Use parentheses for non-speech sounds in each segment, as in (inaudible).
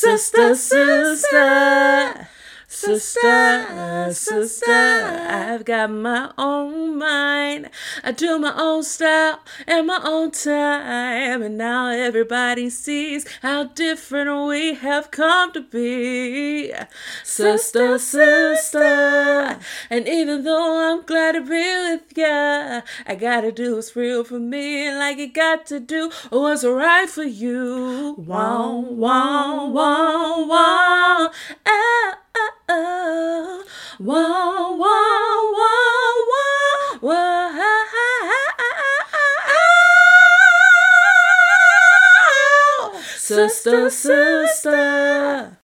Sister, sister. Sister, sister, I've got my own mind. I do my own style and my own time. And now everybody sees how different we have come to be. Sister, sister. And even though I'm glad to be with ya, I gotta do what's real for me. Like you got to do what's right for you. Wow, wow, wow, wow. Ah, oh. Whoa, whoa, whoa, whoa, whoa. Sister, sister.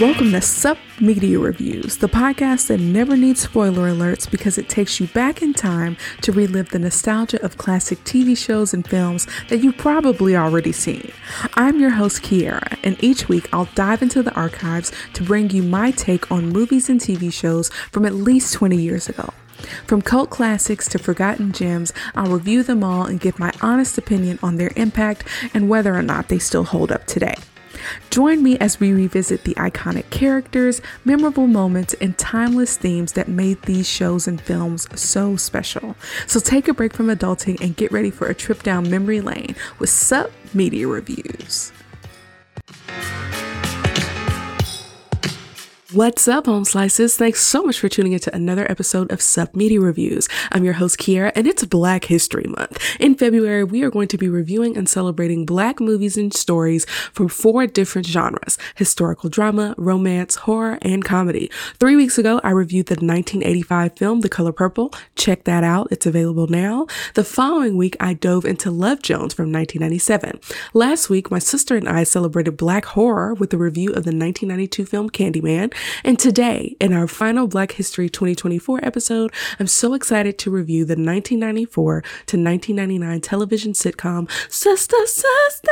Welcome to Sup Media Reviews, the podcast that never needs spoiler alerts because it takes you back in time to relive the nostalgia of classic TV shows and films that you've probably already seen. I'm your host, Kiara, and each week I'll dive into the archives to bring you my take on movies and TV shows from at least 20 years ago. From cult classics to forgotten gems, I'll review them all and give my honest opinion on their impact and whether or not they still hold up today. Join me as we revisit the iconic characters, memorable moments, and timeless themes that made these shows and films so special. So take a break from adulting and get ready for a trip down memory lane with Sup Media Reviews. What's up, home slices? Thanks so much for tuning into another episode of Sup Media Reviews. I'm your host, Kiara, and it's Black History Month. In February, we are going to be reviewing and celebrating Black movies and stories from four different genres historical drama, romance, horror, and comedy. Three weeks ago, I reviewed the 1985 film The Color Purple. Check that out, it's available now. The following week, I dove into Love Jones from 1997. Last week, my sister and I celebrated Black horror with a review of the 1992 film Candyman. And today, in our final Black History 2024 episode, I'm so excited to review the 1994 to 1999 television sitcom Sister Sister.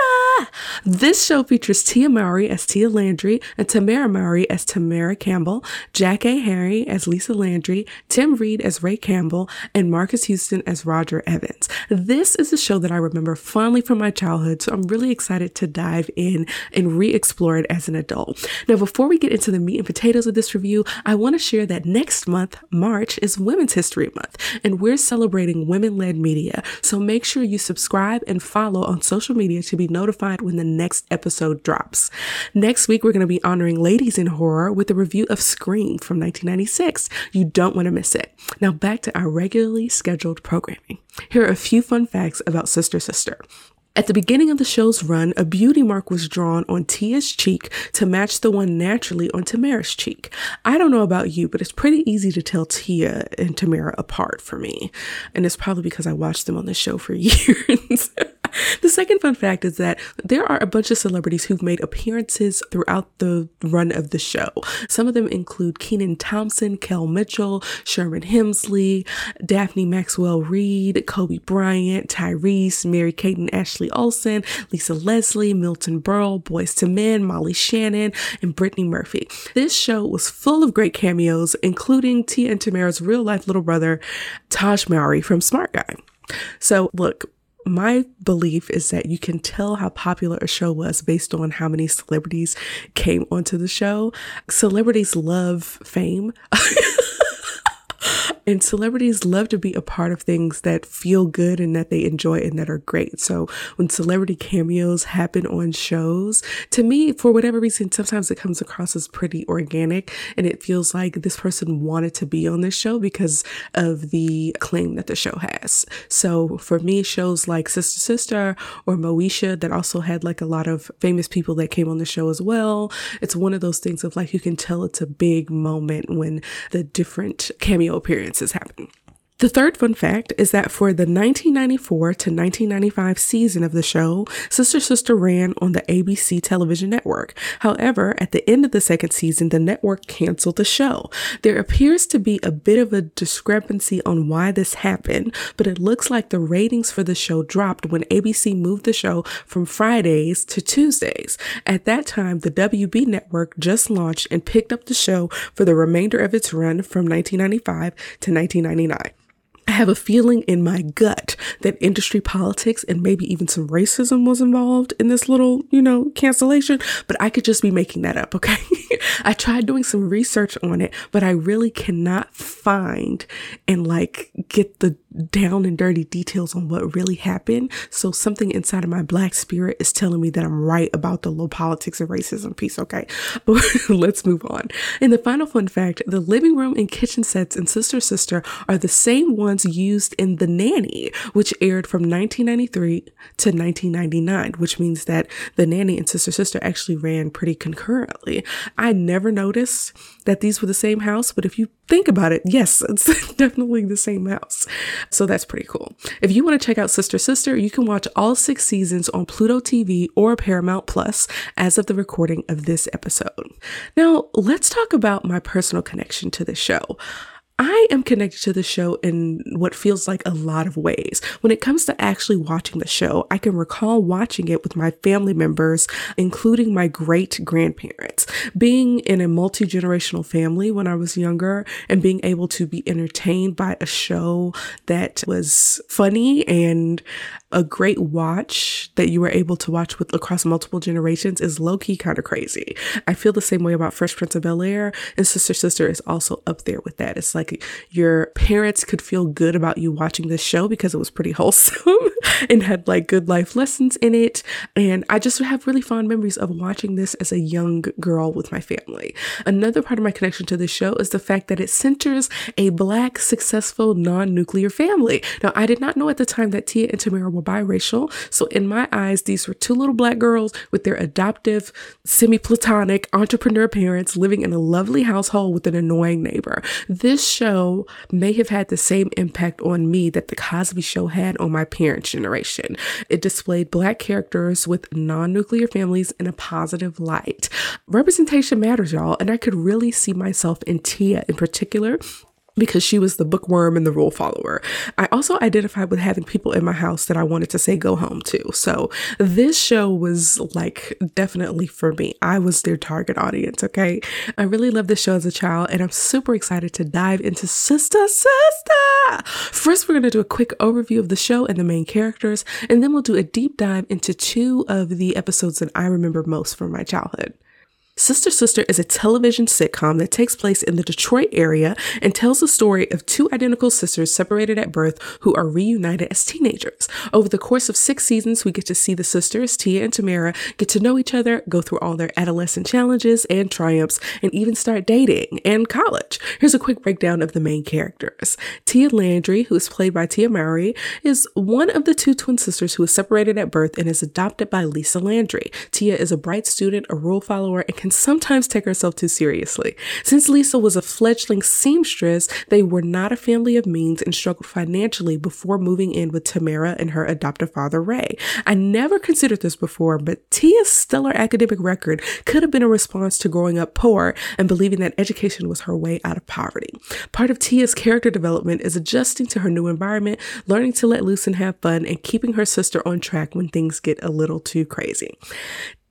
This show features Tia Mowry as Tia Landry and Tamera Mowry as Tamera Campbell, Jackée Harry as Lisa Landry, Tim Reid as Ray Campbell, and Marques Houston as Roger Evans. This is a show that I remember fondly from my childhood, so I'm really excited to dive in and re explore it as an adult. Now, before we get into the meat and potatoes, potatoes of this review, I want to share that next month, March, is Women's History Month, and we're celebrating women led media. So make sure you subscribe and follow on social media to be notified when the next episode drops. Next week, we're going to be honoring ladies in horror with a review of Scream from 1996. You don't want to miss it. Now, back to our regularly scheduled programming. Here are a few fun facts about Sister Sister. At the beginning of the show's run, a beauty mark was drawn on Tia's cheek to match the one naturally on Tamera's cheek. I don't know about you, but it's pretty easy to tell Tia and Tamera apart for me. And it's probably because I watched them on the show for (laughs) years. (laughs) the second fun fact is that there are a bunch of celebrities who've made appearances throughout the run of the show. Some of them include Kenan Thompson, Kel Mitchell, Sherman Hemsley, Daphne Maxwell Reid, Kobe Bryant, Tyrese, Mary Kate and Ashley Olsen, Lisa Leslie, Milton Berle, Boyz II Men, Molly Shannon, and Brittany Murphy. This show was full of great cameos, including Tia and Tamera's real life little brother, Taj Mowry from Smart Guy. So, look, my belief is that you can tell how popular a show was based on how many celebrities came onto the show. Celebrities love fame. (laughs) and celebrities love to be a part of things that feel good and that they enjoy and that are great. So when celebrity cameos happen on shows, to me, for whatever reason, sometimes it comes across as pretty organic and it feels like this person wanted to be on this show because of the claim that the show has. So for me, shows like Sister Sister or Moesha that also had like a lot of famous people that came on the show as well. It's one of those things of like you can tell it's a big moment when the different cameo appearances happen. The third fun fact is that for the 1994 to 1995 season of the show, Sister Sister ran on the ABC television network. However, at the end of the second season, the network canceled the show. There appears to be a bit of a discrepancy on why this happened, but it looks like the ratings for the show dropped when ABC moved the show from Fridays to Tuesdays. At that time, the WB network just launched and picked up the show for the remainder of its run from 1995 to 1999. I have a feeling in my gut that industry politics and maybe even some racism was involved in this little, you know, cancellation, but I could just be making that up, okay? (laughs) I tried doing some research on it, but I really cannot find and like get the down and dirty details on what really happened. So something inside of my black spirit is telling me that I'm right about the low politics and racism piece, okay? (laughs) But let's move on. And the final fun fact, the living room and kitchen sets in Sister Sister are the same ones used in The Nanny, which aired from 1993 to 1999, which means that The Nanny and Sister Sister actually ran pretty concurrently. I never noticed that these were the same house, but if you think about it, yes, (laughs) it's definitely the same house. So that's pretty cool. If you want to check out Sister Sister, you can watch all six seasons on Pluto TV or Paramount Plus as of the recording of this episode. Now, let's talk about my personal connection to the show. I am connected to the show in what feels like a lot of ways. When it comes to actually watching the show, I can recall watching it with my family members, including my great grandparents. Being in a multi generational family when I was younger and being able to be entertained by a show that was funny and a great watch that you were able to watch with across multiple generations is low key kind of crazy. I feel the same way about Fresh Prince of Bel Air, and Sister Sister is also up there with that. It's like your parents could feel good about you watching this show because it was pretty (laughs) wholesome and had like good life lessons in it. And I just have really fond memories of watching this as a young girl with my family. Another part of my connection to this show is the fact that it centers a black, successful, non nuclear family. Now, I did not know at the time that Tia and Tamera were were biracial. So in my eyes, these were two little black girls with their adoptive, semi-platonic entrepreneur parents living in a lovely household with an annoying neighbor. This show may have had the same impact on me that the Cosby show had on my parents' generation. It displayed black characters with non-nuclear families in a positive light. Representation matters, y'all, and I could really see myself in Tia in particular because she was the bookworm and the rule follower. I also identified with having people in my house that I wanted to say go home to. So this show was like definitely for me. I was their target audience, okay? I really loved this show as a child and I'm super excited to dive into Sister Sister. First, we're going to do a quick overview of the show and the main characters, and then we'll do a deep dive into two of the episodes that I remember most from my childhood. Sister Sister is a television sitcom that takes place in the Detroit area and tells the story of two identical sisters separated at birth who are reunited as teenagers. Over the course of six seasons, we get to see the sisters, Tia and Tamera, get to know each other, go through all their adolescent challenges and triumphs, and even start dating and college. Here's a quick breakdown of the main characters. Tia Landry, who is played by Tia Mowry, is one of the two twin sisters who is separated at birth and is adopted by Lisa Landry. Tia is a bright student, a rule follower, and can sometimes take herself too seriously. Since Lisa was a fledgling seamstress, they were not a family of means and struggled financially before moving in with Tamera and her adoptive father, Ray. I never considered this before, but Tia's stellar academic record could have been a response to growing up poor and believing that education was her way out of poverty. Part of Tia's character development is adjusting to her new environment, learning to let loose and have fun, and keeping her sister on track when things get a little too crazy.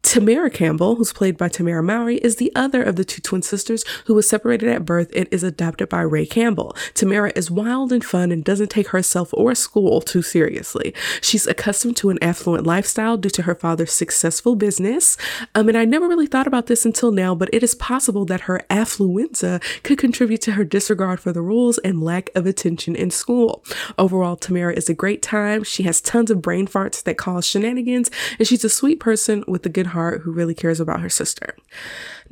Tamera Campbell, who's played by Tamera Mowry, is the other of the two twin sisters who was separated at birth and is adopted by Ray Campbell. Tamera is wild and fun and doesn't take herself or school too seriously. She's accustomed to an affluent lifestyle due to her father's successful business. Um, and I never really thought about this until now, but it is possible that her affluenza could contribute to her disregard for the rules and lack of attention in school. Overall, Tamera is a great time. She has tons of brain farts that cause shenanigans, and she's a sweet person with a good heart who really cares about her sister.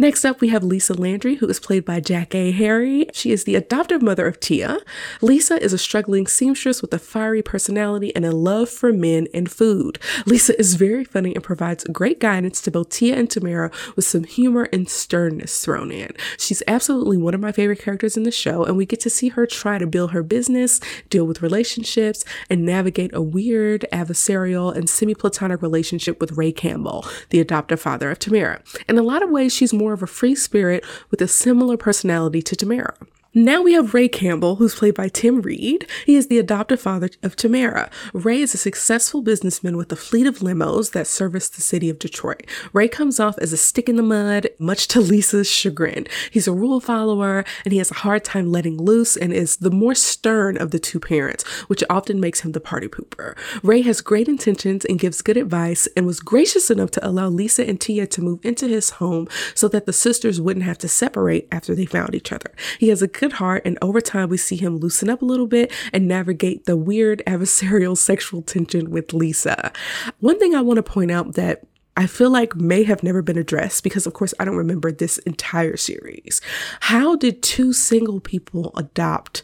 Next up, we have Lisa Landry, who is played by Jackée Harry. She is the adoptive mother of Tia. Lisa is a struggling seamstress with a fiery personality and a love for men and food. Lisa is very funny and provides great guidance to both Tia and Tamera with some humor and sternness thrown in. She's absolutely one of my favorite characters in the show, and we get to see her try to build her business, deal with relationships, and navigate a weird, adversarial, and semi platonic relationship with Ray Campbell, the adoptive father of Tamera. In a lot of ways, she's more more of a free spirit with a similar personality to Tamera. Now we have Ray Campbell, who's played by Tim Reid. He is the adoptive father of Tamera. Ray is a successful businessman with a fleet of limos that service the city of Detroit. Ray comes off as a stick in the mud, much to Lisa's chagrin. He's a rule follower and he has a hard time letting loose and is the more stern of the two parents, which often makes him the party pooper. Ray has great intentions and gives good advice and was gracious enough to allow Lisa and Tia to move into his home so that the sisters wouldn't have to separate after they found each other. He has a good heart, and over time, we see him loosen up a little bit and navigate the weird (laughs) adversarial sexual tension with Lisa. One thing I want to point out that I feel like may have never been addressed because, of course, I don't remember this entire series. How did two single people adopt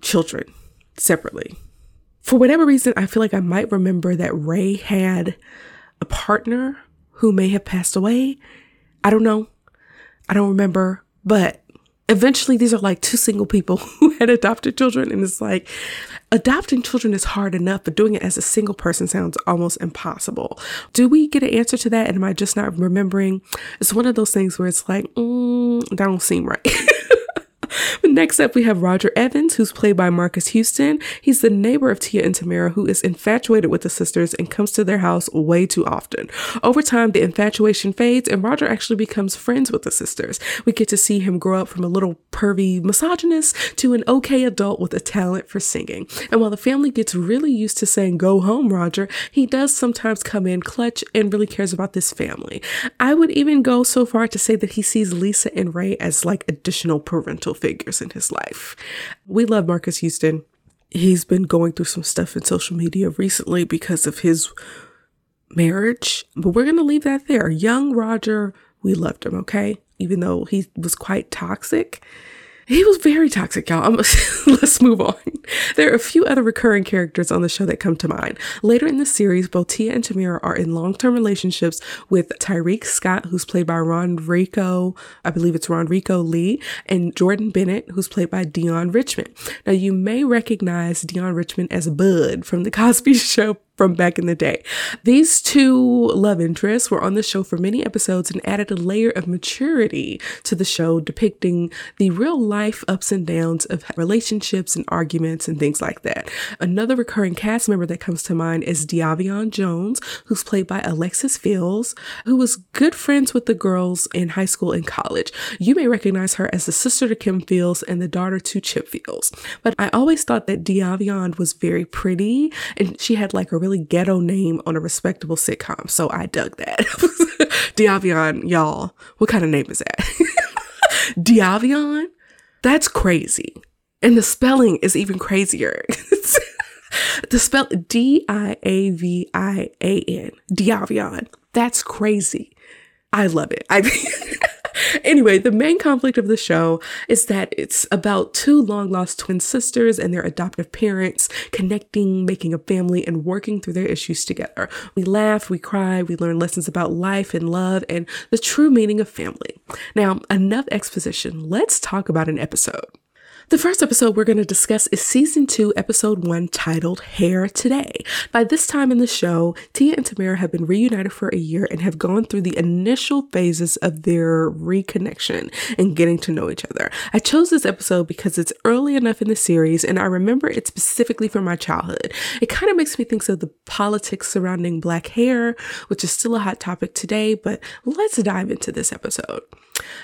children separately? For whatever reason, I feel like I might remember that Ray had a partner who may have passed away. I don't know. I don't remember, but eventually these are like two single people (laughs) who had adopted children and it's like adopting children is hard enough but doing it as a single person sounds almost impossible. Do we get an answer to that? And am i just not remembering? It's one of those things where it's like mm, that don't seem right (laughs) Next up, we have Roger Evans, who's played by Marques Houston. He's the neighbor of Tia and Tamera, who is infatuated with the sisters and comes to their house way too often. Over time, the infatuation fades, and Roger actually becomes friends with the sisters. We get to see him grow up from a little pervy misogynist to an okay adult with a talent for singing. And while the family gets really used to saying, Go home, Roger, he does sometimes come in clutch and really cares about this family. I would even go so far to say that he sees Lisa and Ray as like additional parental figures in his life. We love Marques Houston. He's been going through some stuff in social media recently because of his marriage, but we're going to leave that there. Young Roger, we loved him, okay? Even though he was quite toxic. He was very toxic, y'all. (laughs) let's move on. There are a few other recurring characters on the show that come to mind. Later in the series, both Tia and Tamera are in long term relationships with Tyreke Scott, who's played by RonReaco, I believe it's RonReaco Lee, and Jordan Bennett, who's played by Deon Richmond. Now, you may recognize Deon Richmond as Bud from The (laughs) Cosby Show from back in the day. These two love interests were on the show for many episodes and added a layer of maturity to the show, depicting the real life ups and downs of relationships and arguments and things like that. Another recurring cast member that comes to mind is Diavian Jones, who's played by Alexis Fields, who was good friends with the girls in high school and college. You may recognize her as the sister to Kim Fields and the daughter to Chip Fields. But I always thought that Diavian was very pretty and she had like a really ghetto name on a respectable sitcom. So I dug that. (laughs) Diavian, y'all, what kind of name is that? (laughs) Diavian? That's crazy. And the spelling is even crazier. (laughs) the spell D I A V I A N. Diavian. That's crazy. I love it. I (laughs) anyway, the main conflict of the show is that it's about two long lost twin sisters and their adoptive parents connecting, making a family, and working through their issues together. We laugh, we cry, we learn lessons about life and love and the true meaning of family. Now, enough exposition. Let's talk about an episode. The first episode we're going to discuss is season two, episode one, titled Hair Today. By this time in the show, Tia and Tamera have been reunited for a year and have gone through the initial phases of their reconnection and getting to know each other. I chose this episode because it's early enough in the series and I remember it specifically from my childhood. It kind of makes me think of the politics surrounding black hair, which is still a hot topic today, but let's dive into this episode.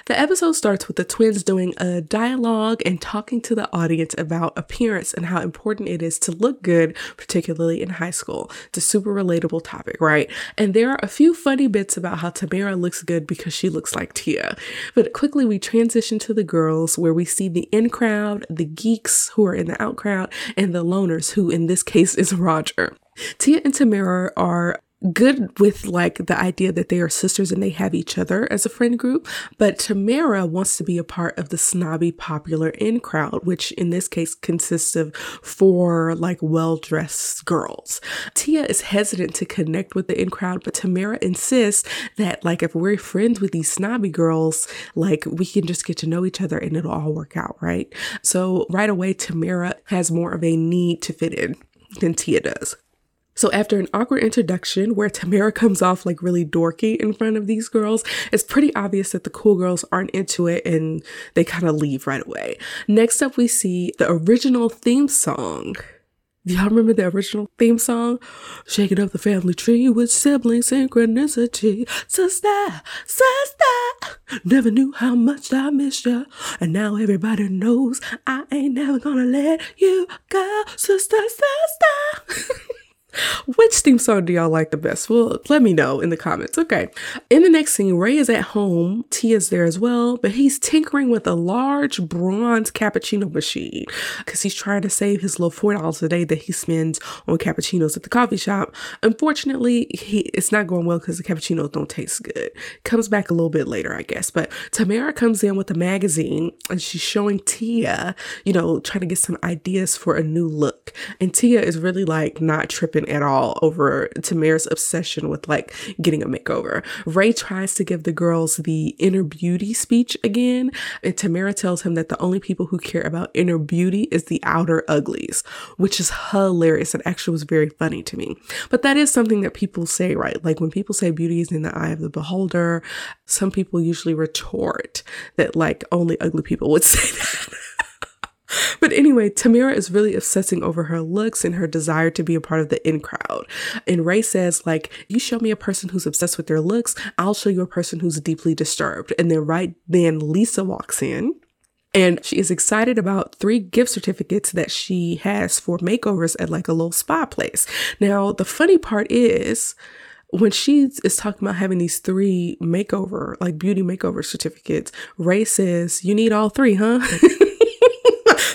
The episode starts with the twins doing a dialogue and talking to the audience about appearance and how important it is to look good, particularly in high school. It's a super relatable topic, right? And there are a few funny bits about how Tamera looks good because she looks like Tia. But quickly we transition to the girls where we see the in crowd, the geeks who are in the out crowd, and the loners, who in this case is Roger. Tia and Tamera are good with like the idea that they are sisters and they have each other as a friend group. But Tamera wants to be a part of the snobby popular in crowd, which in this case consists of four like well dressed girls. Tia is hesitant to connect with the in crowd, but Tamera insists that like if we're friends with these snobby girls, like we can just get to know each other and it'll all work out, right? So right away, Tamera has more of a need to fit in than Tia does. So after an awkward introduction where Tamera (laughs) comes off like really dorky in front of these girls, it's pretty obvious that the cool girls aren't into it and they kind of leave right away. Next up, we see the original theme song. Y'all remember the original theme song? Shaking up the family tree with sibling synchronicity. Sister, sister, never knew how much I missed you. And now everybody knows I ain't never gonna let you go. Sister, sister. (laughs) Which theme song do y'all like the best? Well, let me know in the comments. Okay. In the next scene, Ray is at home. Tia's there as well, but he's tinkering with a large bronze cappuccino machine because he's trying to save his little four dollars a day that he spends on cappuccinos at the coffee shop. Unfortunately, he it's not going well because the cappuccinos don't taste good. Comes back a little bit later, I guess. But Tamera comes in with a magazine and she's showing Tia, you know, trying to get some ideas for a new look. And Tia is really like not tripping at all over Tamera's obsession with like getting a makeover. Ray tries to give the girls the inner beauty speech again, and Tamera tells him that the only people who care about inner beauty is the outer uglies, which is hilarious. It actually was very funny to me. But that is something that people say, right? Like when people say beauty is in the eye of the beholder, some people usually retort that like only ugly people would (laughs) say that. But anyway, Tamera is really obsessing over her looks and her desire to be a part of the in crowd. And Ray says, like, you show me a person who's obsessed with their looks, I'll show you a person who's deeply disturbed. And then right then Lisa walks in. And she is excited about three gift certificates that she has for makeovers at like a little spa place. Now, the funny part is when she is talking about having these three makeover, like beauty makeover certificates, Ray says, You need all three, huh? (laughs)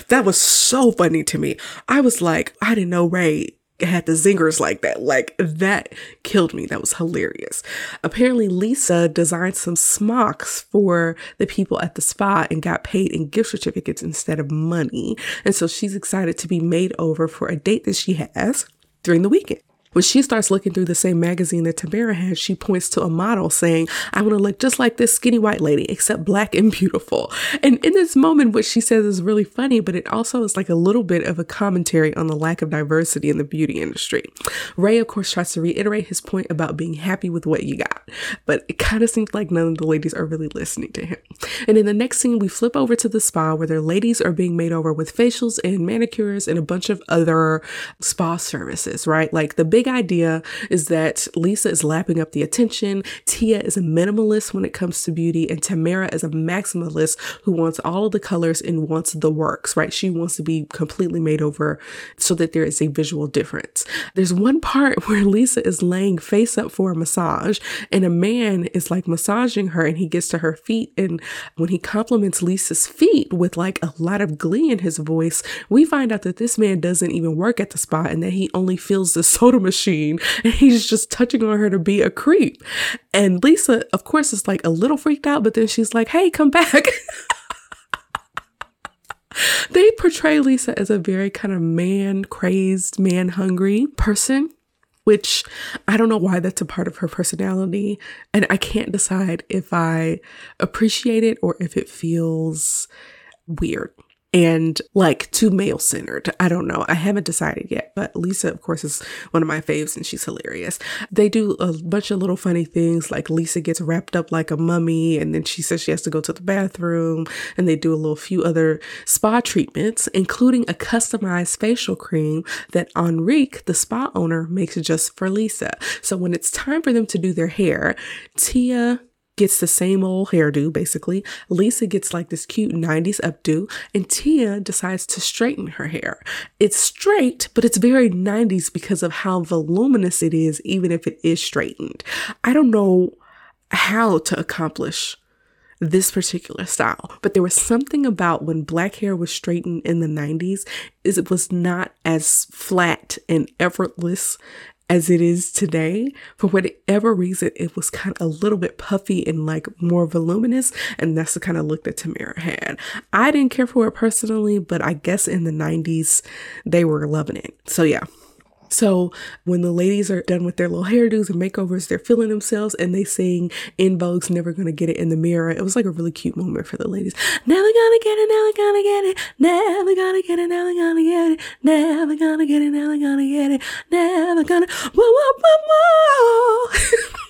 that was so funny to me. I was like, I didn't know Ray had the zingers like that. Like that killed me. That was hilarious. Apparently, Lisa designed some smocks for the people at the spa and got paid in gift certificates instead of money. And so she's excited to be made over for a date that she has during the weekend. When she starts looking through the same magazine that Tamera has, she points to a model saying, I want to look just like this skinny white lady, except black and beautiful. And in this moment, what she says is really funny, but it also is like a little bit of a commentary on the lack of diversity in the beauty industry. Ray, of course, tries to reiterate his point about being happy with what you got, but it kind of seems like none of the ladies are really listening to him. And in the next scene, we flip over to the spa where their ladies are being made over with facials and manicures and a bunch of other spa services, right? Like the big big idea is that Lisa is lapping up the attention. Tia is a minimalist when it comes to beauty, and Tamera is a maximalist who wants all of the colors and wants the works, right? She wants to be completely made over so that there is a visual difference. There's one part (laughs) where Lisa is laying face up for a massage, and a man is like massaging her, and he gets to her feet. And when he compliments Lisa's feet with like a lot of glee in his voice, we find out that this man doesn't even work at the spa and that he only feels the (laughs) soda machine machine and he's just touching on her to be a creep. And Lisa, of course, is like a little freaked out, but then she's like, hey, come back. (laughs) they portray Lisa as a very kind of man crazed, man hungry person which I don't know why that's a part of her personality. And I can't decide if I appreciate it or if it feels weird and like too male centered. I don't know. I haven't decided yet, but Lisa, of course, is one of my faves and she's hilarious. They do a bunch of little funny things like Lisa gets wrapped up like a mummy and then she says she has to go to the bathroom and they do a little few other spa treatments, including a customized facial cream that Enrique, the spa owner, makes just for Lisa. So when it's time for them to do their hair, Tia, gets the same old hairdo, basically. Lisa gets like this cute 90s updo, and Tia decides to straighten her hair. It's straight, but it's very 90s because of how voluminous it is, even if it is straightened. I don't know how to accomplish this particular style. But there was something about when black hair was straightened in the 90s is it was not as flat and effortless as it is today. For whatever reason, it was kind of a little bit puffy and like more voluminous. And that's the kind of look that Tamera had. I didn't care for it personally, but I guess in the 90s, they were loving it. So yeah, so when the ladies are done with their little hairdos and makeovers, they're feeling themselves and they sing En Vogue's Never Gonna Get It in the Mirror. It was like a really cute moment for the ladies. Never gonna get it, never gonna get it, never gonna get it, never gonna get it, never gonna get it, never gonna get it, never gonna, whoa, whoa, whoa, whoa. (laughs)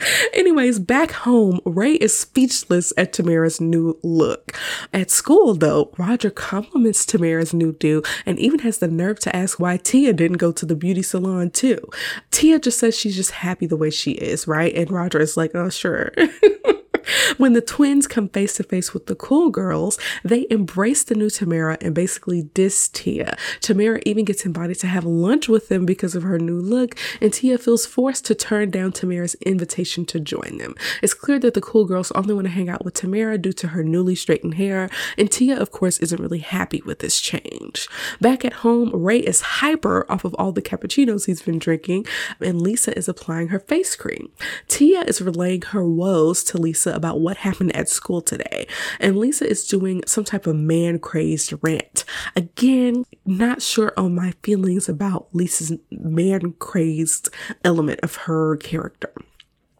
(laughs) Anyways, back home, Ray is speechless at Tamera's new look. At school, though, Roger compliments Tamera's new do and even has the nerve to ask why Tia didn't go to the beauty salon too. Tia just says she's just happy the way she is, right? And Roger is like, oh, sure. (laughs) when the twins come face to face with the cool girls, they embrace the new Tamera and basically diss Tia. Tamera even gets invited to have lunch with them because of her new look, and Tia feels forced to turn down Tamera's invitation to join them. It's clear that the cool girls only want to hang out with Tamera due to her newly straightened hair, and Tia, of course, isn't really happy with this change. Back at home, Ray is hyper off of all the cappuccinos he's been drinking, and Lisa is applying her face cream. Tia is relaying her woes to Lisa about what happened at school today. And Lisa is doing some type of man crazed rant. Again, not sure on my feelings about Lisa's man crazed element of her character.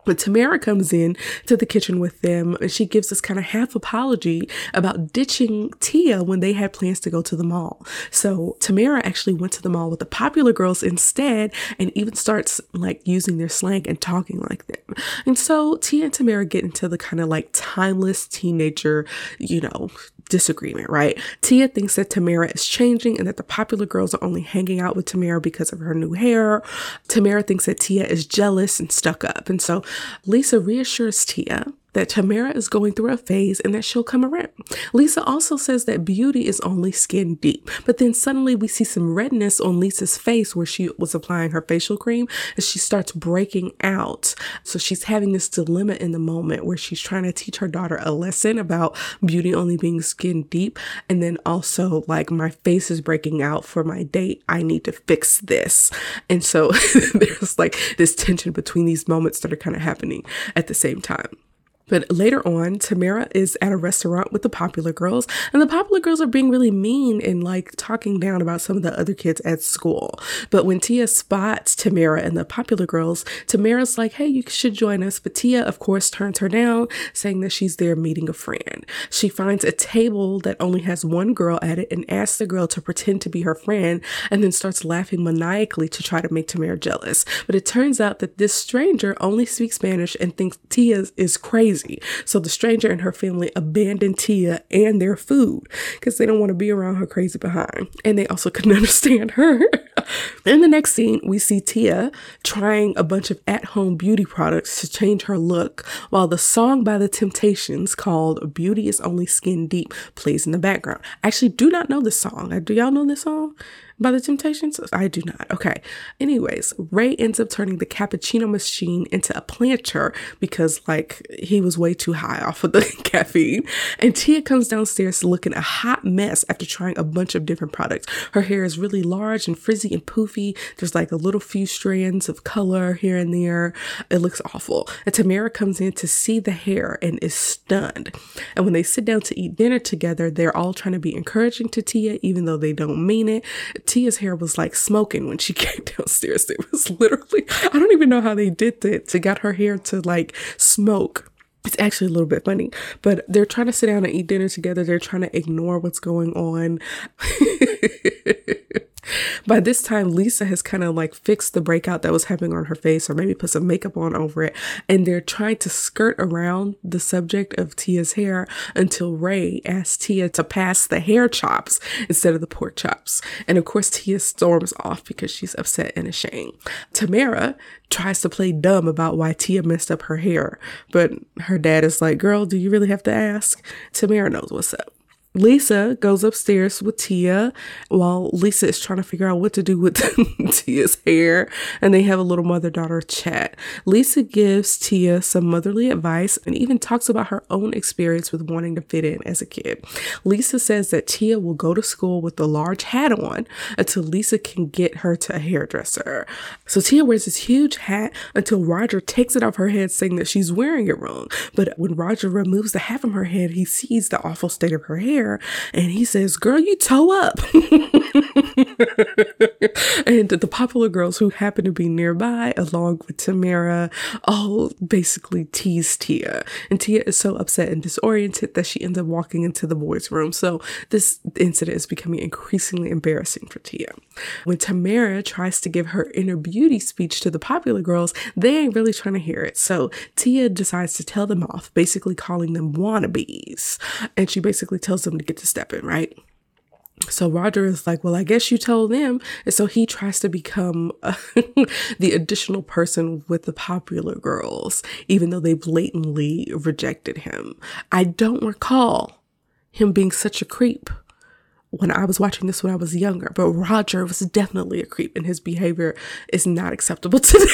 But Tamera comes in to the kitchen with them and she gives this kind of half apology about ditching Tia when they had plans to go to the mall. So Tamera actually went to the mall with the popular girls instead and even starts like using their slang and talking like them. And so Tia and Tamera get into the kind of like timeless teenager, you know, disagreement, right? Tia thinks that Tamera is changing and that the popular girls are only hanging out with Tamera because of her new hair. Tamera thinks that Tia is jealous and stuck up. And so Lisa reassures Tia that Tamera is going through a phase and that she'll come around. Lisa also says that beauty is only skin deep, but then suddenly we see some redness on Lisa's face where she was applying her facial cream and she starts breaking out. So she's having this dilemma in the moment where she's trying to teach her daughter a lesson about beauty only being skin deep. And then also, like, my face is breaking out for my date. I need to fix this. And so (laughs) there's like this tension between these moments that are kind of happening at the same time. But later on, Tamera is at a restaurant with the popular girls, and the popular girls are being really mean and like talking down about some of the other kids at school. But when Tia spots Tamera and the popular girls, Tamera's like, hey, you should join us. But Tia, of course, turns her down, saying that she's there meeting a friend. She finds a table that only has one girl at it and asks the girl to pretend to be her friend, and then starts laughing maniacally to try to make Tamera jealous. But it turns out that this stranger only speaks Spanish and thinks Tia is crazy crazy. So the stranger and her family abandon Tia and their food because they don't want to be around her crazy behind. And they also (laughs) couldn't understand her. In the next scene, we see Tia trying a bunch of at home beauty products to change her look while the song by the Temptations called Beauty is Only Skin Deep plays in the background. I actually do not know this song. Do y'all know this song? By the Temptations? I do not. Okay. Anyways, Ray ends up turning the cappuccino machine into a planter because, like, he was way too high off of the (laughs) caffeine. And Tia comes downstairs looking a hot mess after trying a bunch of different products. Her hair is really large and frizzy and poofy. There's like a little few strands of color here and there. It looks awful. And Tamera comes in to see the hair and is stunned. And when they sit down to eat dinner together, they're all trying to be encouraging to Tia, even though they don't mean it. Tia's hair was like smoking when she (laughs) came downstairs. It was literally, I don't even know how they did that to get her hair to like smoke. It's actually a little bit funny, but they're trying to sit down and eat dinner together. They're trying to ignore what's going on. (laughs) (laughs) By this time, Lisa has kind of like fixed the breakout that was happening on her face, or maybe put some makeup on over it. And they're trying to skirt around the subject of Tia's hair until Ray asks Tia to pass the hair chops instead of the pork chops. And of course, Tia storms off because she's upset and ashamed. Tamera tries to play dumb about why Tia messed up her hair, but her dad is like, Girl, do you really have to ask? Tamera knows what's up. Lisa goes upstairs with Tia while Lisa is trying to figure out what to do with (laughs) Tia's hair, and they have a little mother daughter chat. Lisa gives Tia some motherly advice and even talks about her own experience with wanting to fit in as a kid. Lisa says that Tia will go to school with the large hat on until Lisa can get her to a hairdresser. So Tia wears this huge hat until Roger takes it off her head, saying that she's wearing it wrong. But when Roger removes the hat from her head, he sees the awful state of her hair and he says, Girl, you toe up. (laughs) and the popular girls who happen to be nearby, along with Tamera, all basically tease Tia. And Tia is so upset and disoriented that she ends up walking into the boys' room. So this incident is becoming increasingly embarrassing for Tia. When Tamera tries to give her inner beauty speech to the popular girls, they ain't really trying to hear it. So Tia decides to tell them off, basically calling them wannabes. And she basically tells to get to step in, right? So Roger is like, well, I guess you told them. And so he tries to become (laughs) the additional person with the popular girls, even though they blatantly rejected him. I don't recall him being such a creep when I was watching this when I was younger, but Roger was definitely a creep and his behavior is not acceptable (laughs) today.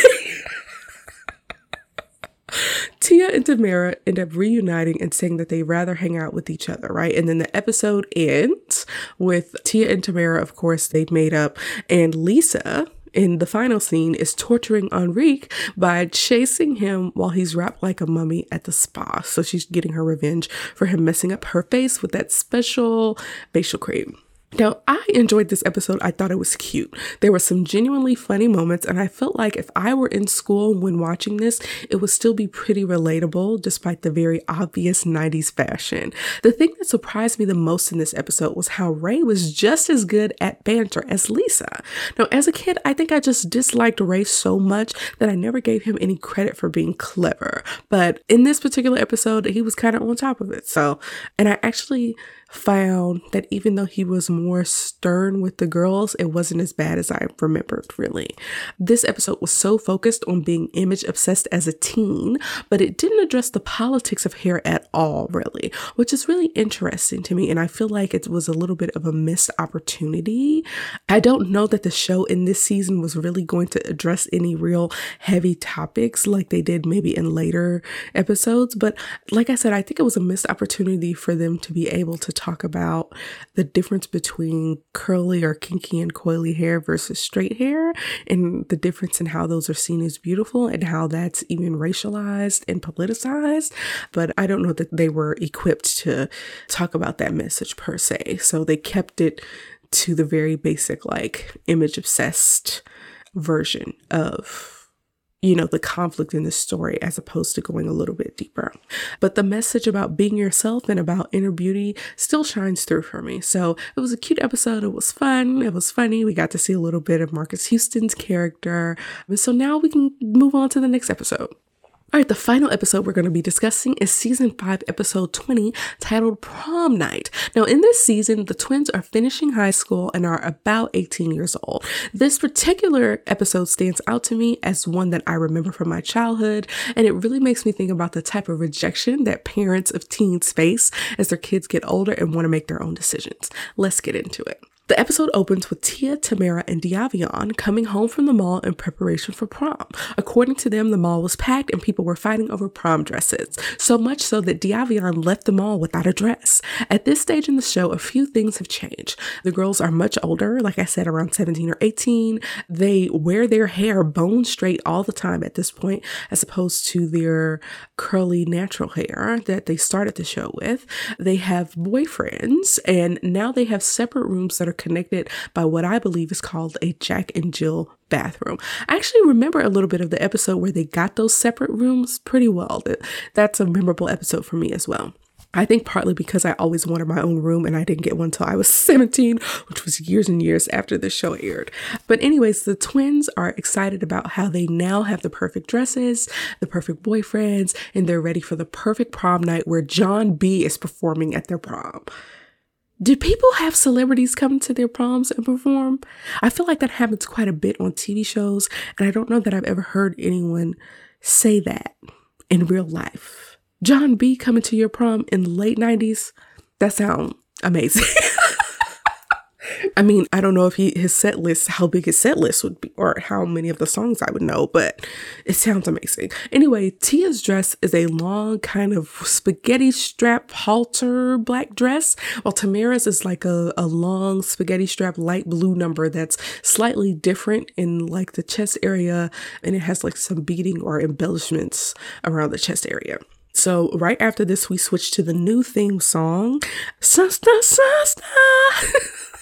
Tia and Tamera end up reuniting and saying that they rather hang out with each other, right? And then the episode ends with Tia and Tamera, of course, they've made up, and Lisa, in the final scene is torturing Enrique by chasing him while he's wrapped like a mummy at the spa. So she's getting her revenge for him messing up her face with that special facial cream. Now, I enjoyed this episode. I thought it was cute. There were some genuinely funny moments, and I felt like if I were in school when watching this, it would still be pretty relatable despite the very obvious 90s fashion. The thing that surprised me the most in this episode was how Ray was just as good at banter as Lisa. Now, as a kid, I think I just disliked Ray so much that I never gave him any credit for being clever. But in this particular episode, he was kind of on top of it. So, and I actually found that even though he was more stern with the girls, it wasn't as bad as I remembered, really. This episode was so focused on being image obsessed as a teen, but it didn't address the politics of hair at all, really, which is really interesting to me. And I feel like it was a little bit of a missed opportunity. I don't know that the show in this season was really going to address any real heavy topics like they did maybe in later episodes, but like I said, I think it was a missed opportunity for them to be able to talk about the difference between curly or kinky and coily hair versus straight hair and the difference in how those are seen as beautiful and how that's even racialized and politicized. But I don't know that they were equipped to talk about that message per se. So they kept it to the very basic, like image obsessed version of you know, the conflict in the story as opposed to going a little bit deeper. But the message about being yourself and about inner beauty still shines through for me. So it was a cute episode. It was fun. It was funny. We got to see a little bit of Marques Houston's character. And so now we can move on to the next episode. All right, the final episode we're going to be discussing is season 5, episode 20, titled Prom Night. Now, in this season, the twins are finishing high school and are about 18 years old. This particular episode stands out to me as one that I remember from my childhood, and it really makes me think about the type of rejection that parents of teens face as their kids get older and want to make their own decisions. Let's get into it. The episode opens with Tia, Tamera, and Diavian coming home from the mall in preparation for prom. According to them, the mall was packed and people were fighting over prom dresses, so much so that Diavian left the mall without a dress. At this stage in the show, a few things have changed. The girls are much older, like I said, around 17 or 18. They wear their hair bone straight all the time at this point, as opposed to their curly natural hair that they started the show with. They have boyfriends, and now they have separate rooms that are connected by what I believe is called a Jack and Jill bathroom. I actually remember a little bit of the episode where they got those separate rooms pretty well. That's a memorable episode for me as well. I think partly because I always wanted my own room and I didn't get one until I was (laughs) 17, which was years and years after the show aired. But, anyways, the twins are excited about how they now have the perfect dresses, the perfect boyfriends, and they're ready for the perfect prom night where Jon B is performing at their prom. Do people have celebrities come to their proms and perform? I feel like that happens quite a bit on TV shows, and I don't know that I've ever heard anyone say that in real life. Jon B coming to your prom in the late 90s, that sounds amazing. (laughs) I mean, I don't know if he his set list, how big his set list would be, or how many of the songs I would know, but it sounds amazing. Anyway, Tia's dress is a long kind of spaghetti strap halter black dress, while Tamera's is like a, a long spaghetti strap light blue number that's slightly different in like the chest area, and it has like some beading or embellishments around the chest area. So right after this, we switch to the new theme song, Sister, Sister. (laughs)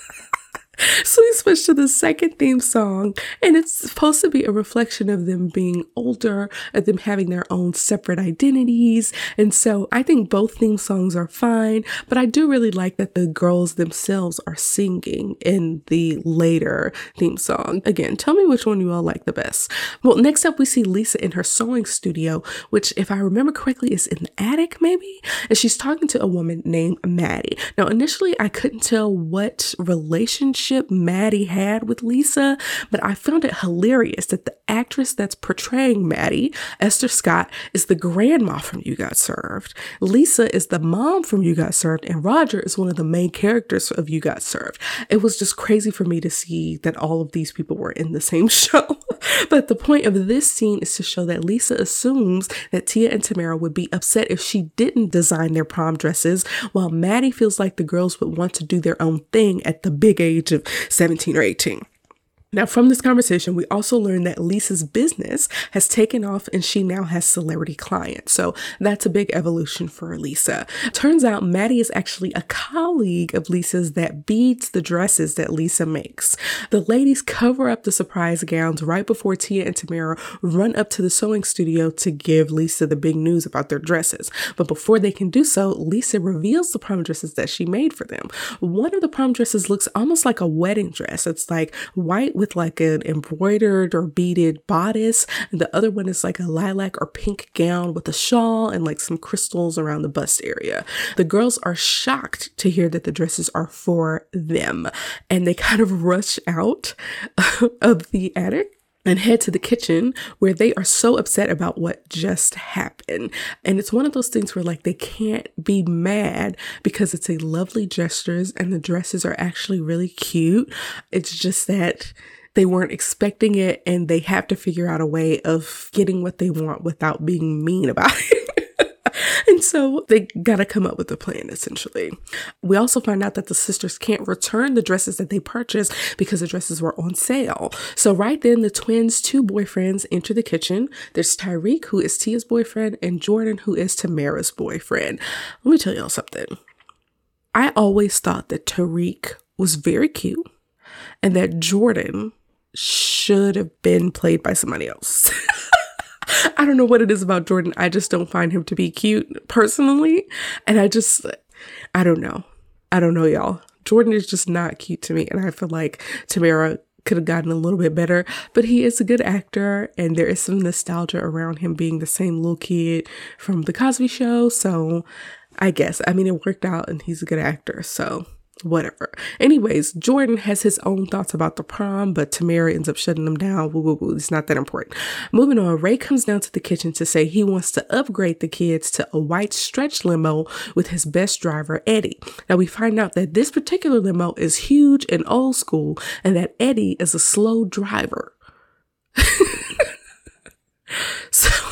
so we switched to the second theme song, and it's supposed to be a reflection of them being older, of them having their own separate identities. And so I think both theme songs are fine, but I do really like that the girls themselves are singing in the later theme song. Again, tell me which one you all like the best. Well, next up, we see Lisa in her sewing studio, which, if I remember correctly, is in the attic, maybe? And she's talking to a woman named Maddie. Now, initially, I couldn't tell what relationship relationship Maddie had with Lisa, but I found it hilarious that the actress that's portraying Maddie, Esther Scott, is the grandma from You Got Served. Lisa is the mom from You Got Served, and Roger is one of the main characters of You Got Served. It was just crazy for me to see that all of these people were in the same (laughs) show. but the point of this scene is to show that Lisa assumes that Tia and Tamera would be upset if she didn't design their prom dresses, while Maddie feels like the girls would want to do their own thing at the big age of 17 or 18. Now, from this conversation, we also learned that Lisa's business has taken off and she now has celebrity clients. So that's a big evolution for Lisa. Turns out Maddie is actually a colleague of Lisa's that beads the dresses that Lisa makes. The ladies cover up the surprise gowns right before Tia and Tamera run up to the sewing studio to give Lisa the big news about their dresses. But before they can do so, Lisa reveals the prom dresses that she made for them. One of the prom dresses looks almost like a wedding dress. It's like white with like an embroidered or beaded bodice, and the other one is like a lilac or pink gown with a shawl and like some crystals around the bust area. The girls are shocked to hear that the dresses are for them, and they kind of rush out (laughs) of the attic and head to the kitchen where they are so upset about what just happened. And it's one of those things where like they can't be mad because it's a lovely gestures and the dresses are actually really cute. It's just that they weren't expecting it and they have to figure out a way of getting what they want without being mean about (laughs) it. (laughs) and so they got to come up with a plan essentially. We also find out that the sisters can't return the dresses that they purchased because the dresses were on sale. So right then the twins' two boyfriends enter the kitchen. There's Tyreke, who is Tia's boyfriend, and Jordan, who is Tamera's boyfriend. Let me tell y'all something. I always thought that Tyreke was very cute and that Jordan should have been played by somebody else. (laughs) (laughs) I don't know what it is about Jordan. I just don't find him to be cute personally. And I just, I don't know. I don't know, y'all. Jordan is just not cute to me. And I feel like Tamera could have gotten a little bit better, but he is a good actor and there is some nostalgia around him being the same little kid from The Cosby Show. So I guess, I mean, it worked out and he's a good actor. So whatever. Anyways, Jordan has his own thoughts about the prom, but Tamera ends up shutting them down. Woo, woo, woo. It's not that important. Moving on, Ray comes down to the kitchen to say he wants to upgrade the kids to a white stretch limo with his best driver, Eddie. Now we find out that this particular limo is huge and old school, and that Eddie is a slow driver. (laughs) so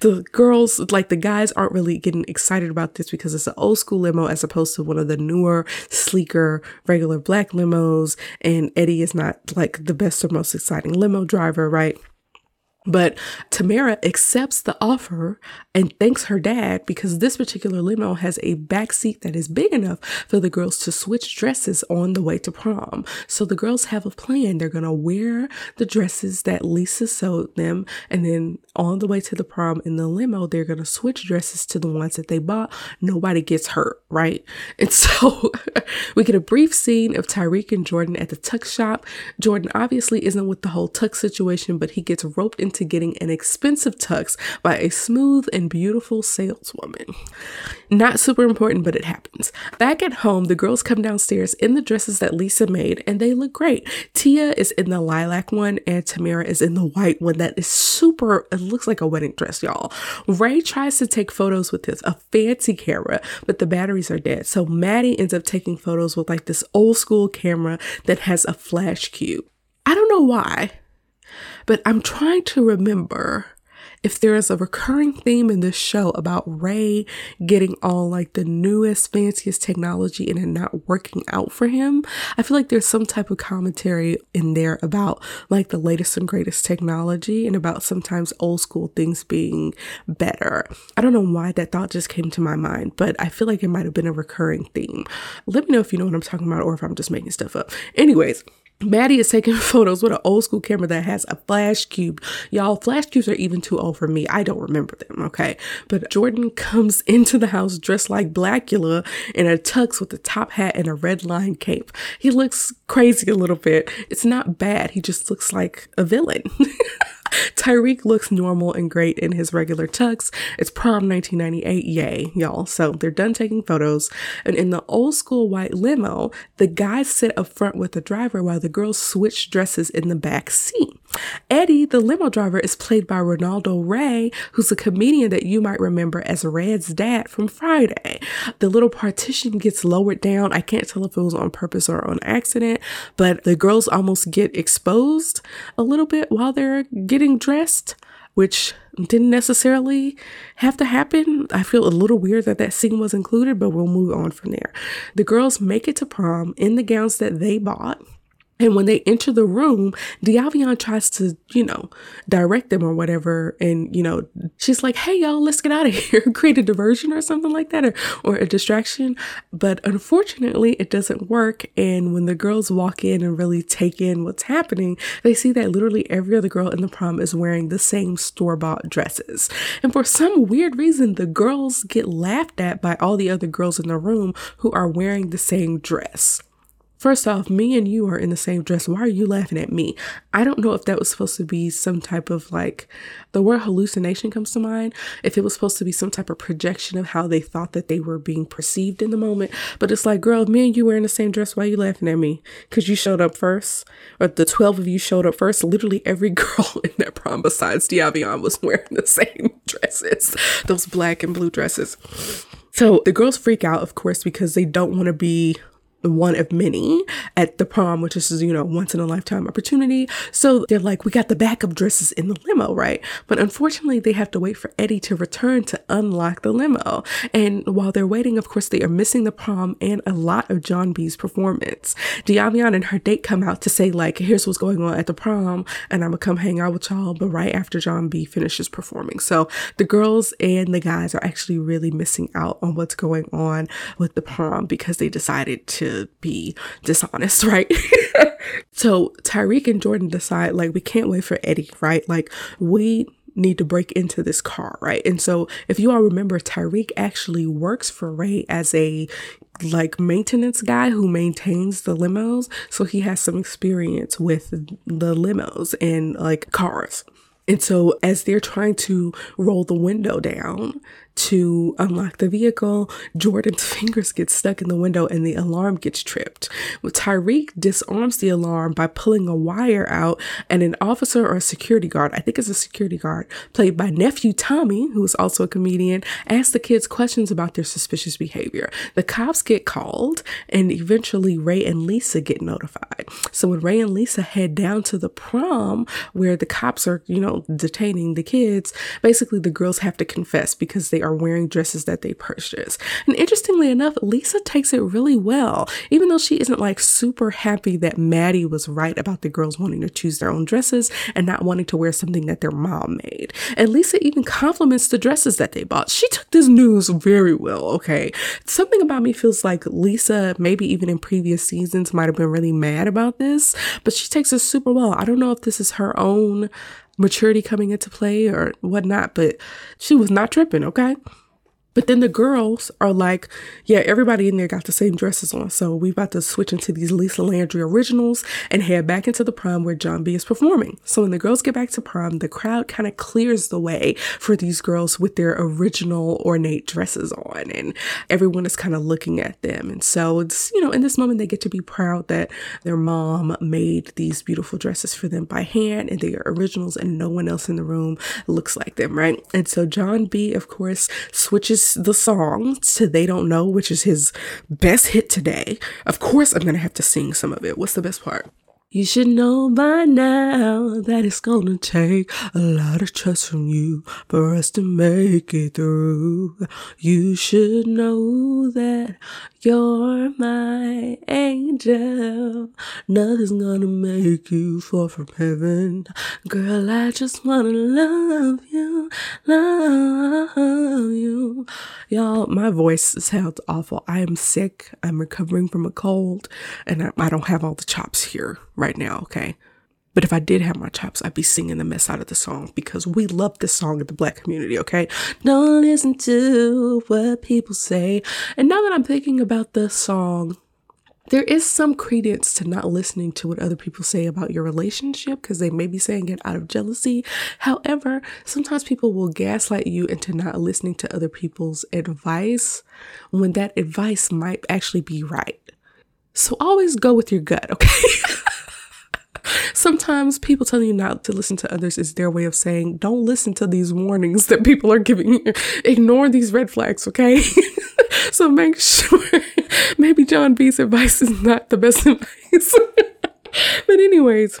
the girls, like the guys, aren't really getting excited about this because it's an old school limo as opposed to one of the newer, sleeker, regular black limos. And Eddie is not like the best or most exciting limo driver, right? But Tamera accepts the offer and thanks her dad because this particular limo has a back seat that is big enough for the girls to switch dresses on the way to prom. So the girls have a plan. They're going to wear the dresses that Lisa sewed them. And then on the way to the prom in the limo, they're going to switch dresses to the ones that they bought. Nobody gets hurt, right? And (laughs) so we get a brief scene of Tyreke and Jordan at the tuck shop. Jordan obviously isn't with the whole tuck situation, but he gets roped into into getting an expensive tux by a smooth and beautiful saleswoman. Not super important, but it happens. Back at home, the girls come downstairs in the dresses that Lisa made and they look great. Tia is in the lilac one and Tamera is in the white one that is super, it looks like a wedding dress, y'all. Ray tries to take photos with his a fancy camera, but the batteries are dead. So Maddie ends up taking photos with like this old school camera that has a flash cube. I don't know why, but I'm trying to remember if there is a recurring theme in this show about Ray getting all like the newest, fanciest technology and it not working out for him, I feel like there's some type of commentary in there about like the latest and greatest technology and about sometimes old school things being better. I don't know why that thought just came to my mind, but I feel like it might have been a recurring theme. Let me know if you know what I'm talking about or if I'm just making stuff up. Anyways, Maddie is taking (laughs) photos with an old school camera that has a flash cube. Y'all, flash cubes are even too old for me. I don't remember them, okay? But Jordan comes (laughs) into the house dressed like Blacula in a tux with a top hat and a red line cape. He looks crazy a little bit. It's not bad. He just looks like a villain. (laughs) Tyreke looks normal and great in his regular tux. It's prom 1998, yay, y'all. So they're done taking photos. And in the old school white limo, the guys sit up front with the driver while the girls switch dresses in the back seat. Eddie, the limo driver, is played by Ronaldo Ray, who's a comedian that you might remember as Red's dad from Friday. The little partition gets lowered down. I can't tell if it was on purpose or on accident, but the girls almost get exposed a little bit while they're getting dressed, which didn't necessarily have to happen. I feel a little weird that that scene was included, but we'll move on from there. The girls make it to prom in the gowns that they bought. And when they enter the room, Diavian tries to, you know, direct them or whatever. And, you know, she's like, hey, y'all, let's get out of (laughs) here, create a diversion or something like that, or, or a distraction. But unfortunately, it doesn't work. And when the girls walk in and really take in what's happening, they see that literally every other girl in the prom is wearing the same store bought dresses. And for some weird reason, the girls get laughed at by all the other girls in the room who are wearing the same dress. First off, me and you are in the same dress. Why are you laughing at me? I don't know if that was supposed to be some type of like, the word hallucination comes to mind. If it was supposed to be some type of projection of how they thought that they were being perceived in the moment. But it's like, girl, me and you wearing the same dress. Why are you laughing at me? Because you showed up first, or the 12 of you showed up first. Literally every (laughs) girl in that prom besides Diavian was wearing the same (laughs) dresses, those black and blue dresses. So the girls freak out, of course, because they don't want to be one of many at the prom, which is, you know, once in a lifetime opportunity. So they're like, we got the backup dresses in the limo, right? But unfortunately, they have to wait for Eddie to return to unlock the limo. And while they're waiting, of course, they are missing the prom and a lot of Jon B's performance. Diavian and her date come out to say, like, here's what's going on at the prom, and I'm gonna come hang out with y'all, but right after Jon B finishes performing. So the girls and the guys are actually really missing out on what's going on with the prom because they decided to be dishonest, (laughs) right? so Tyreke and Jordan decide, like, we can't wait for Eddie, right? Like, we need to break into this car, right? And so if you all remember, Tyreke actually works for Ray as a like maintenance guy who maintains the limos. So he has some experience with the limos and like cars. And so as they're trying to roll the window down, to unlock the vehicle, Jordan's (laughs) fingers get stuck in the window and the alarm gets tripped. Tyreke disarms the alarm by pulling a wire out, and an officer or a security guard, I think it's a security guard, played by nephew Tommy, who is also a comedian, asks the kids questions about their suspicious behavior. The cops get called, and eventually Ray and Lisa get notified. So when Ray and Lisa head down to the prom where the cops are, you know, detaining the kids, basically the girls have to confess because they are wearing dresses that they purchased. And interestingly enough, Lisa takes it really well, even though she isn't like super happy that Maddie was right about the girls wanting to choose their own dresses and not wanting to wear something that their mom made. And Lisa even compliments the dresses that they bought. She took this news very well, okay? Something about me feels like Lisa, maybe even in previous seasons, might have been really mad about this, but she takes it super well. I don't know if this is her own maturity coming into play or whatnot, but she was not tripping, okay? But then the girls are like, yeah, everybody in there got the same dresses on. So we about to switch into these Lisa Landry originals and head back into the prom where Jon B is performing. So when the girls get back to prom, the crowd kind of clears the way for these girls with their original ornate dresses on. And everyone is kind of looking at them. And so it's, you know, in this moment, they get to be proud that their mom made these beautiful dresses for them by hand and they are originals and no one else in the room looks like them, right? And so Jon B, of course, switches the song to They Don't Know, which is his best hit today. Of course, I'm going to have to sing some of it. What's the best part? You should know by now that it's gonna take a lot of trust from you for us to make it through. You should know that you're my angel. Nothing's gonna make you fall from heaven. Girl, I just wanna love you, love you. Y'all, my voice sounds awful. I am sick. I'm recovering from a cold and I, I don't have all the chops here right now, okay? But if I did have my chops, I'd be singing the mess out of the song because we love this song in the black community, okay? Don't listen to what people say. And now that I'm thinking about the song, there is some credence to not listening to what other people say about your relationship because they may be saying it out of jealousy. However, sometimes people will gaslight you into not listening to other people's advice when that advice might actually be right. So always go with your gut, okay? (laughs) Sometimes people telling you not to listen to others is their way of saying, don't listen to these warnings that people are giving you. Ignore these red flags, okay? (laughs) so make sure (laughs) maybe Jon B's advice is not the best (laughs) advice. but, anyways,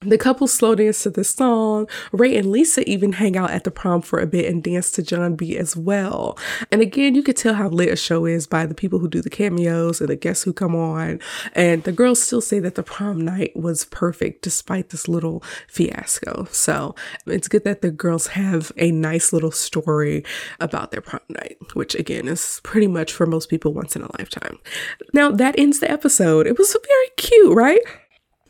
the couple slow dance to the song. Ray and Lisa even hang out at the prom for a bit and dance to Jon B as well. And again, you could tell how lit a show is by the people who do the cameos and the guests who come on. And the girls still say that the prom night was perfect despite this little fiasco. So it's good that the girls have a nice little story about their prom night, which again is pretty much for most people once in a lifetime. Now that ends the episode. It was very cute, right?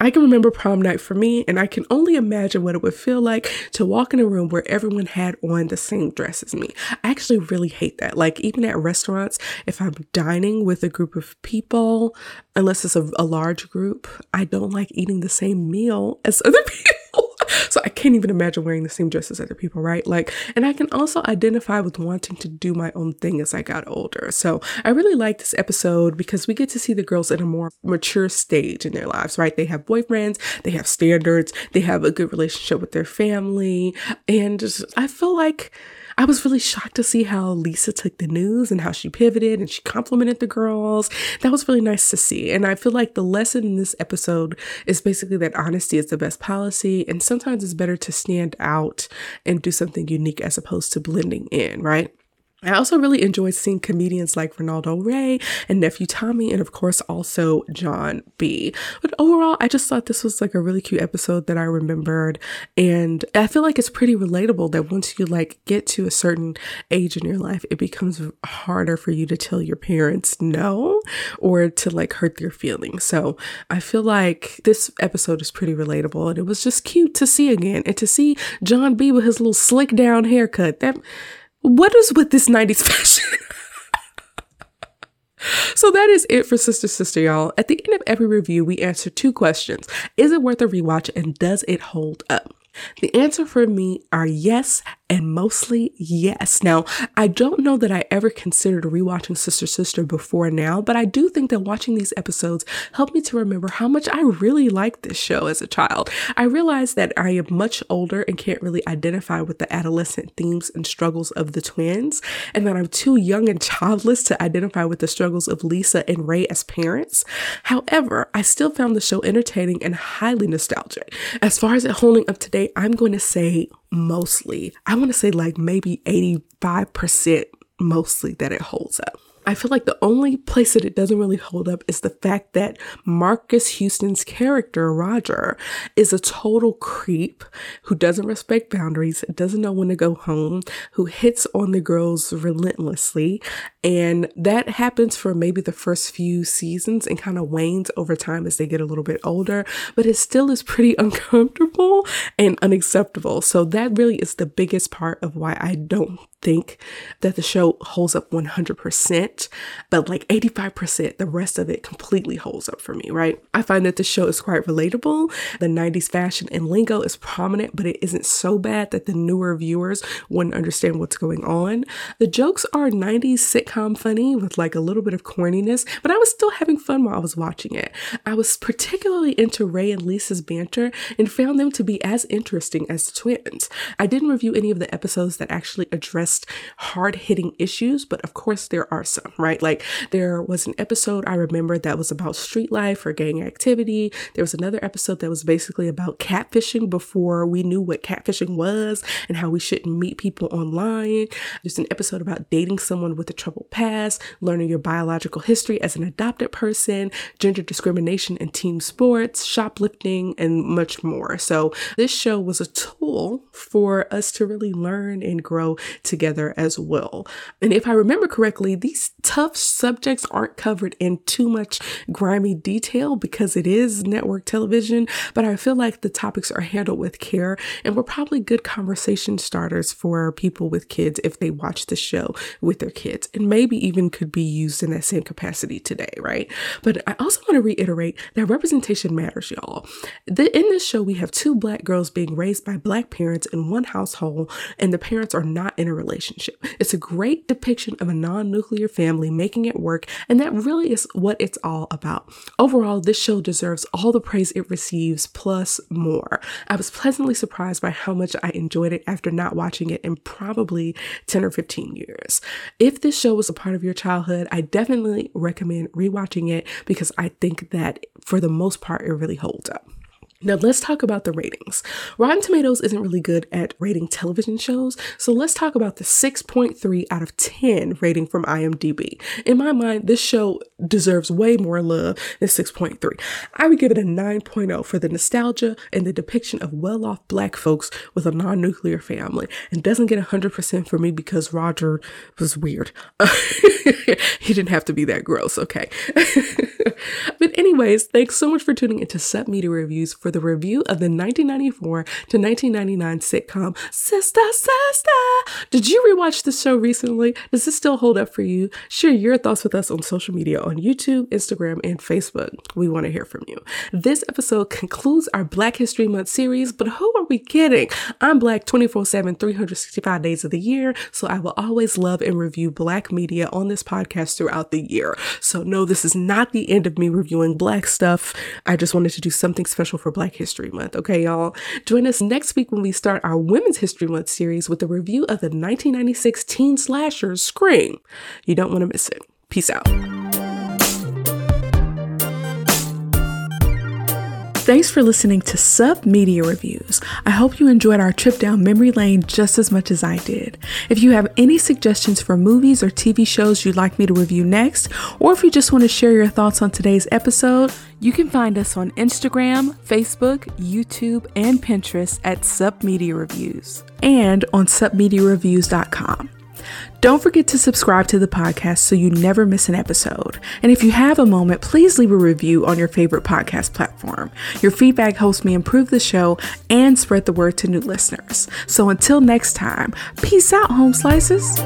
I can remember prom night for me, and I can only imagine what it would feel like to walk in a room where everyone had on the same dress as me. I actually really hate that. Like, even at restaurants, if I'm dining with a group of people, unless it's a, a large group, I don't like eating the same meal as other (laughs) people. So I can't even imagine wearing the same dress as other people, right? Like, and I can also identify with wanting to do my own thing as I got older. So I really like this episode because we get to see the girls in a more mature stage in their lives, right? They have boyfriends, they have standards, they have a good relationship with their family. And I feel like I was really shocked to see how Lisa took the news and how she pivoted and she complimented the girls. That was really nice to see. And I feel like the lesson in this episode is basically that honesty is the best policy. And sometimes it's better to stand out and do something unique as opposed to blending in, right? I also really enjoyed seeing comedians like Ronaldo Ray and Nephew Tommy, and of course, also Jon B. But overall, I just thought this was like a really cute episode that I remembered. And I feel like it's pretty relatable that once you like get to a certain age in your life, it becomes harder for you to tell your parents no or to like hurt their feelings. So I feel like this episode is pretty relatable and it was just cute to see again and to see Jon B with his little slick down haircut. That what is with this 90s fashion? (laughs) so that is it for Sister Sister, y'all. At the end of every review, we answer two questions Is it worth a rewatch and does it hold up? The answer for me are yes and mostly yes. Now, I don't know that I ever considered rewatching Sister Sister before now, but I do think that watching these episodes helped me to remember how much I really liked this show as a child. I realized that I am much older and can't really identify with the adolescent themes and struggles of the twins, and that I'm too young and childless to identify with the struggles of Lisa and Ray as parents. However, I still found the show entertaining and highly nostalgic. As far as it holding up today, I'm going to say mostly. I want to say like maybe 85% mostly that it holds up. I feel like the only place that it doesn't really hold up is the fact that Marques Houston's character, Roger, is a total creep who doesn't respect boundaries, doesn't know when to go home, who hits on the girls relentlessly. And that happens for maybe the first few seasons and kind of wanes over time as they get a little bit older, but it still is pretty (laughs) uncomfortable and unacceptable. So that really is the biggest part of why I don't think that the show holds up 100%, but like 85%, the rest of it completely holds up for me, right? I find that the show is quite relatable. The 90s fashion and lingo is prominent, but it isn't so bad that the newer viewers wouldn't understand what's going on. The jokes are 90s sitcom funny with like a little bit of corniness, but I was still having fun while I was watching it. I was particularly into Ray and Lisa's banter and found them to be as interesting as the twins. I didn't review any of the episodes that actually addressed hard hitting issues, but of course there are some, right? Like there was an episode I remember that was about street life or gang activity. There was another episode that was basically about catfishing before we knew what catfishing was and how we shouldn't meet people online. There's an episode about dating someone with a troubled past, learning your biological history as an adopted person, gender discrimination in team sports, shoplifting, and much more. So this show was a tool for us to really learn and grow together as well. And if I remember correctly, these tough subjects aren't covered in too much grimy detail because it is network television, but I feel like the topics are handled with care and were probably good conversation starters for people with kids if they watch the show with their kids and maybe even could be used in that same capacity today, right? But I also want to reiterate that representation matters, y'all. The, in this show, we have two black girls being raised by black parents in one household, and the parents are not in a relationship. It's a great depiction of a non nuclear family making it work, and that really is what it's all about. Overall, this show deserves all the praise it receives, plus more. I was pleasantly surprised by how much I enjoyed it after not watching it in probably 10 or 15 years. If this show was a part of your childhood, I definitely recommend rewatching it because I think that for the most part, it really holds up. Now, let's talk about the ratings. Rotten Tomatoes isn't really good at rating television shows, so let's talk about the 6.3 out of 10 rating from IMDb. In my mind, this show deserves way more love than 6.3. I would give it a 9.0 for the nostalgia and the depiction of well off black folks with a non nuclear family, and doesn't get 100% for me because Roger was weird. (laughs) he didn't have to be that gross, okay? (laughs) anyways, thanks so much for tuning into Sup Media Reviews for the review of the 1994 to 1999 sitcom Sister Sister. Did you rewatch the show recently? Does this still hold up for you? Share your thoughts with us on social media on YouTube, Instagram, and Facebook. We want to hear from you. This episode concludes our Black History Month series, but who are we kidding? I'm Black 24 7, 365 days of the year, so I will always love and review Black media on this podcast throughout the year. So, no, this is not the end of me reviewing Black stuff. I just wanted to do something special for Black History Month. Okay, y'all. Join us next week when we start our Women's History Month series with a review of the 1996 teen slasher Scream. You don't want to miss it. Peace out. Thanks for listening to Sup Media Reviews. I hope you enjoyed our trip down memory lane just as much as I did. If you have any suggestions for movies or TV shows you'd like me to review next, or if you just want to share your thoughts on today's episode, you can find us on Instagram, Facebook, YouTube, and Pinterest at Sup Media Reviews and on supmediareviews.com. Don't forget to subscribe to the podcast so you never miss an episode. And if you have a moment, please leave a review on your favorite podcast platform. Your feedback helps me improve the show and spread the word to new listeners. So until next time, peace out, home slices.